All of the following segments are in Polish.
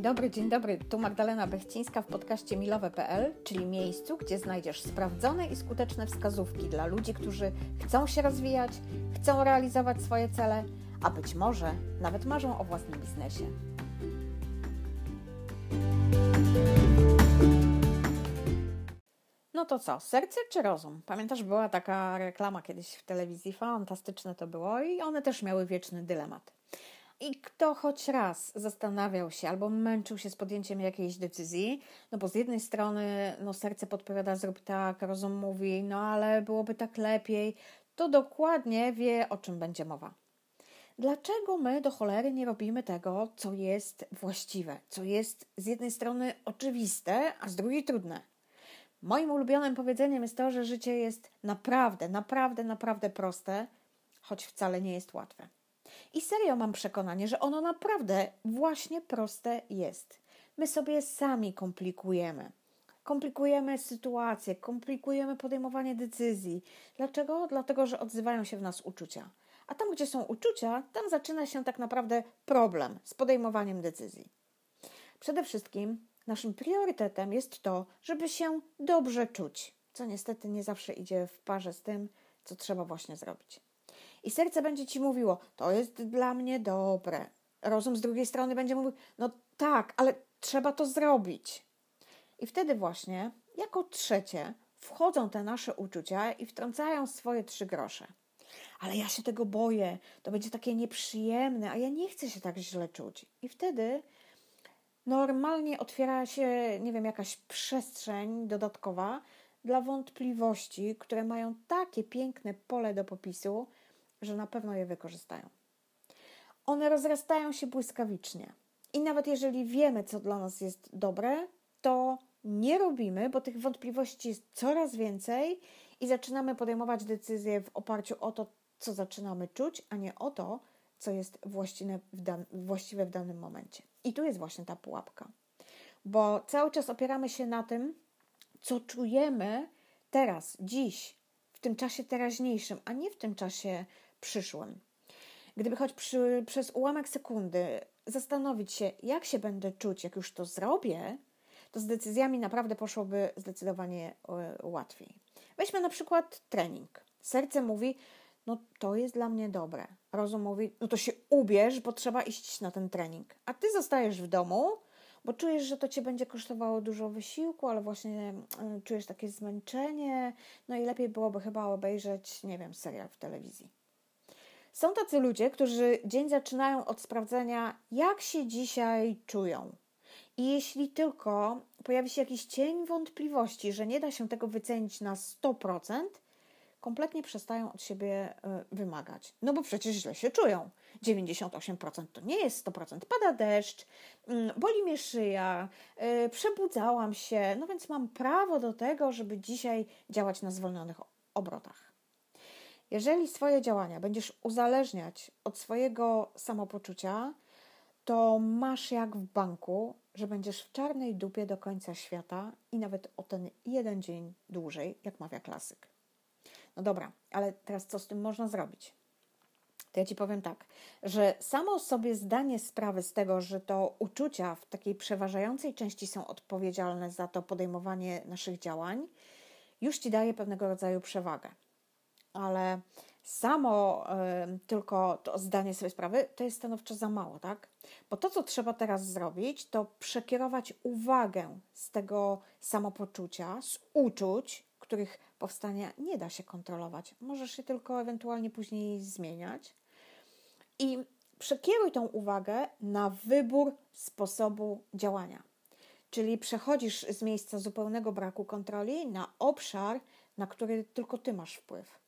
Dobry, dzień dobry. Tu Magdalena Bechcińska w podcaście milowe.pl, czyli miejscu, gdzie znajdziesz sprawdzone i skuteczne wskazówki dla ludzi, którzy chcą się rozwijać, chcą realizować swoje cele, a być może nawet marzą o własnym biznesie. No to co, serce czy rozum? Pamiętasz, była taka reklama kiedyś w telewizji, fantastyczne to było i one też miały wieczny dylemat. I kto choć raz zastanawiał się albo męczył się z podjęciem jakiejś decyzji, no bo z jednej strony no serce podpowiada zrób tak, rozum mówi, no ale byłoby tak lepiej, to dokładnie wie o czym będzie mowa. Dlaczego my do cholery nie robimy tego, co jest właściwe, co jest z jednej strony oczywiste, a z drugiej trudne? Moim ulubionym powiedzeniem jest to, że życie jest naprawdę, naprawdę, naprawdę proste, choć wcale nie jest łatwe. I serio mam przekonanie, że ono naprawdę właśnie proste jest. My sobie sami komplikujemy. Komplikujemy sytuację, komplikujemy podejmowanie decyzji. Dlaczego? Dlatego, że odzywają się w nas uczucia. A tam, gdzie są uczucia, tam zaczyna się tak naprawdę problem z podejmowaniem decyzji. Przede wszystkim naszym priorytetem jest to, żeby się dobrze czuć, co niestety nie zawsze idzie w parze z tym, co trzeba właśnie zrobić. I serce będzie ci mówiło, to jest dla mnie dobre. Rozum z drugiej strony będzie mówił, no tak, ale trzeba to zrobić. I wtedy właśnie, jako trzecie, wchodzą te nasze uczucia i wtrącają swoje trzy grosze. Ale ja się tego boję, to będzie takie nieprzyjemne, a ja nie chcę się tak źle czuć. I wtedy normalnie otwiera się, nie wiem, jakaś przestrzeń dodatkowa dla wątpliwości, które mają takie piękne pole do popisu, że na pewno je wykorzystają. One rozrastają się błyskawicznie. I nawet jeżeli wiemy, co dla nas jest dobre, to nie robimy, bo tych wątpliwości jest coraz więcej i zaczynamy podejmować decyzje w oparciu o to, co zaczynamy czuć, a nie o to, co jest właściwe w, danym momencie. I tu jest właśnie ta pułapka, bo cały czas opieramy się na tym, co czujemy teraz, dziś, w tym czasie teraźniejszym, a nie w tym czasie przyszłym. Gdyby choć przy, przez ułamek sekundy zastanowić się, jak się będę czuć, jak już to zrobię, to z decyzjami naprawdę poszłoby zdecydowanie e, łatwiej. Weźmy na przykład trening. Serce mówi, no to jest dla mnie dobre. Rozum mówi, no to się ubierz, bo trzeba iść na ten trening. A ty zostajesz w domu, bo czujesz, że to cię będzie kosztowało dużo wysiłku, ale właśnie e, czujesz takie zmęczenie, no i lepiej byłoby chyba obejrzeć, nie wiem, serial w telewizji. Są tacy ludzie, którzy dzień zaczynają od sprawdzenia, jak się dzisiaj czują. I jeśli tylko pojawi się jakiś cień wątpliwości, że nie da się tego wycenić na 100%, kompletnie przestają od siebie e, wymagać. No bo przecież źle się czują. 98% to nie jest 100%. Pada deszcz, mm, boli mnie szyja, e, przebudzałam się, no więc mam prawo do tego, żeby dzisiaj działać na zwolnionych obrotach. Jeżeli swoje działania będziesz uzależniać od swojego samopoczucia, to masz jak w banku, że będziesz w czarnej dupie do końca świata i nawet o ten jeden dzień dłużej, jak mawia klasyk. No dobra, ale teraz co z tym można zrobić? To ja ci powiem tak, że samo sobie zdanie sprawy z tego, że to uczucia w takiej przeważającej części są odpowiedzialne za to podejmowanie naszych działań, już ci daje pewnego rodzaju przewagę ale samo tylko to zdanie sobie sprawy to jest stanowczo za mało, tak? Bo to, co trzeba teraz zrobić, to przekierować uwagę z tego samopoczucia, z uczuć, których powstania nie da się kontrolować. Możesz się tylko ewentualnie później zmieniać. I przekieruj tą uwagę na wybór sposobu działania. Czyli przechodzisz z miejsca zupełnego braku kontroli na obszar, na który tylko ty masz wpływ.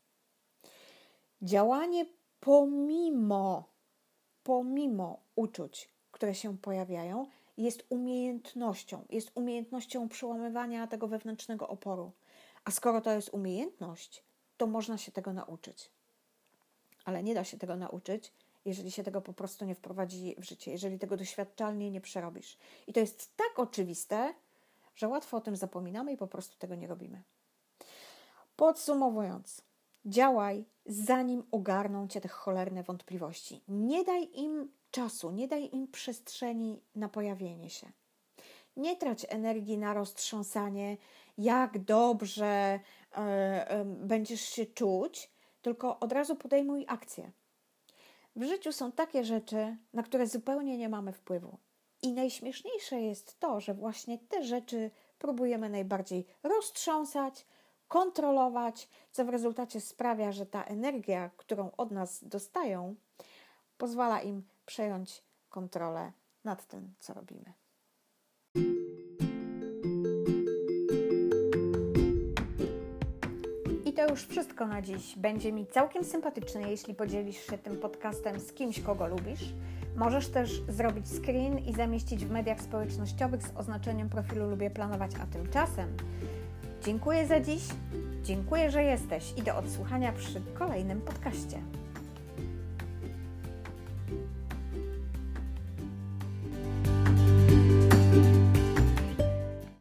Działanie pomimo, pomimo uczuć, które się pojawiają, jest umiejętnością, jest umiejętnością przełamywania tego wewnętrznego oporu. A skoro to jest umiejętność, to można się tego nauczyć. Ale nie da się tego nauczyć, jeżeli się tego po prostu nie wprowadzi w życie, jeżeli tego doświadczalnie nie przerobisz. I to jest tak oczywiste, że łatwo o tym zapominamy i po prostu tego nie robimy. Podsumowując, Działaj, zanim ogarną cię te cholerne wątpliwości. Nie daj im czasu, nie daj im przestrzeni na pojawienie się. Nie trać energii na roztrząsanie, jak dobrze e, e, będziesz się czuć, tylko od razu podejmuj akcję. W życiu są takie rzeczy, na które zupełnie nie mamy wpływu. I najśmieszniejsze jest to, że właśnie te rzeczy próbujemy najbardziej roztrząsać, kontrolować, co w rezultacie sprawia, że ta energia, którą od nas dostają, pozwala im przejąć kontrolę nad tym, co robimy. I to już wszystko na dziś. Będzie mi całkiem sympatyczne, jeśli podzielisz się tym podcastem z kimś, kogo lubisz. Możesz też zrobić screen i zamieścić w mediach społecznościowych z oznaczeniem profilu Lubię Planować, a tymczasem dziękuję za dziś, dziękuję, że jesteś i do odsłuchania przy kolejnym podcaście.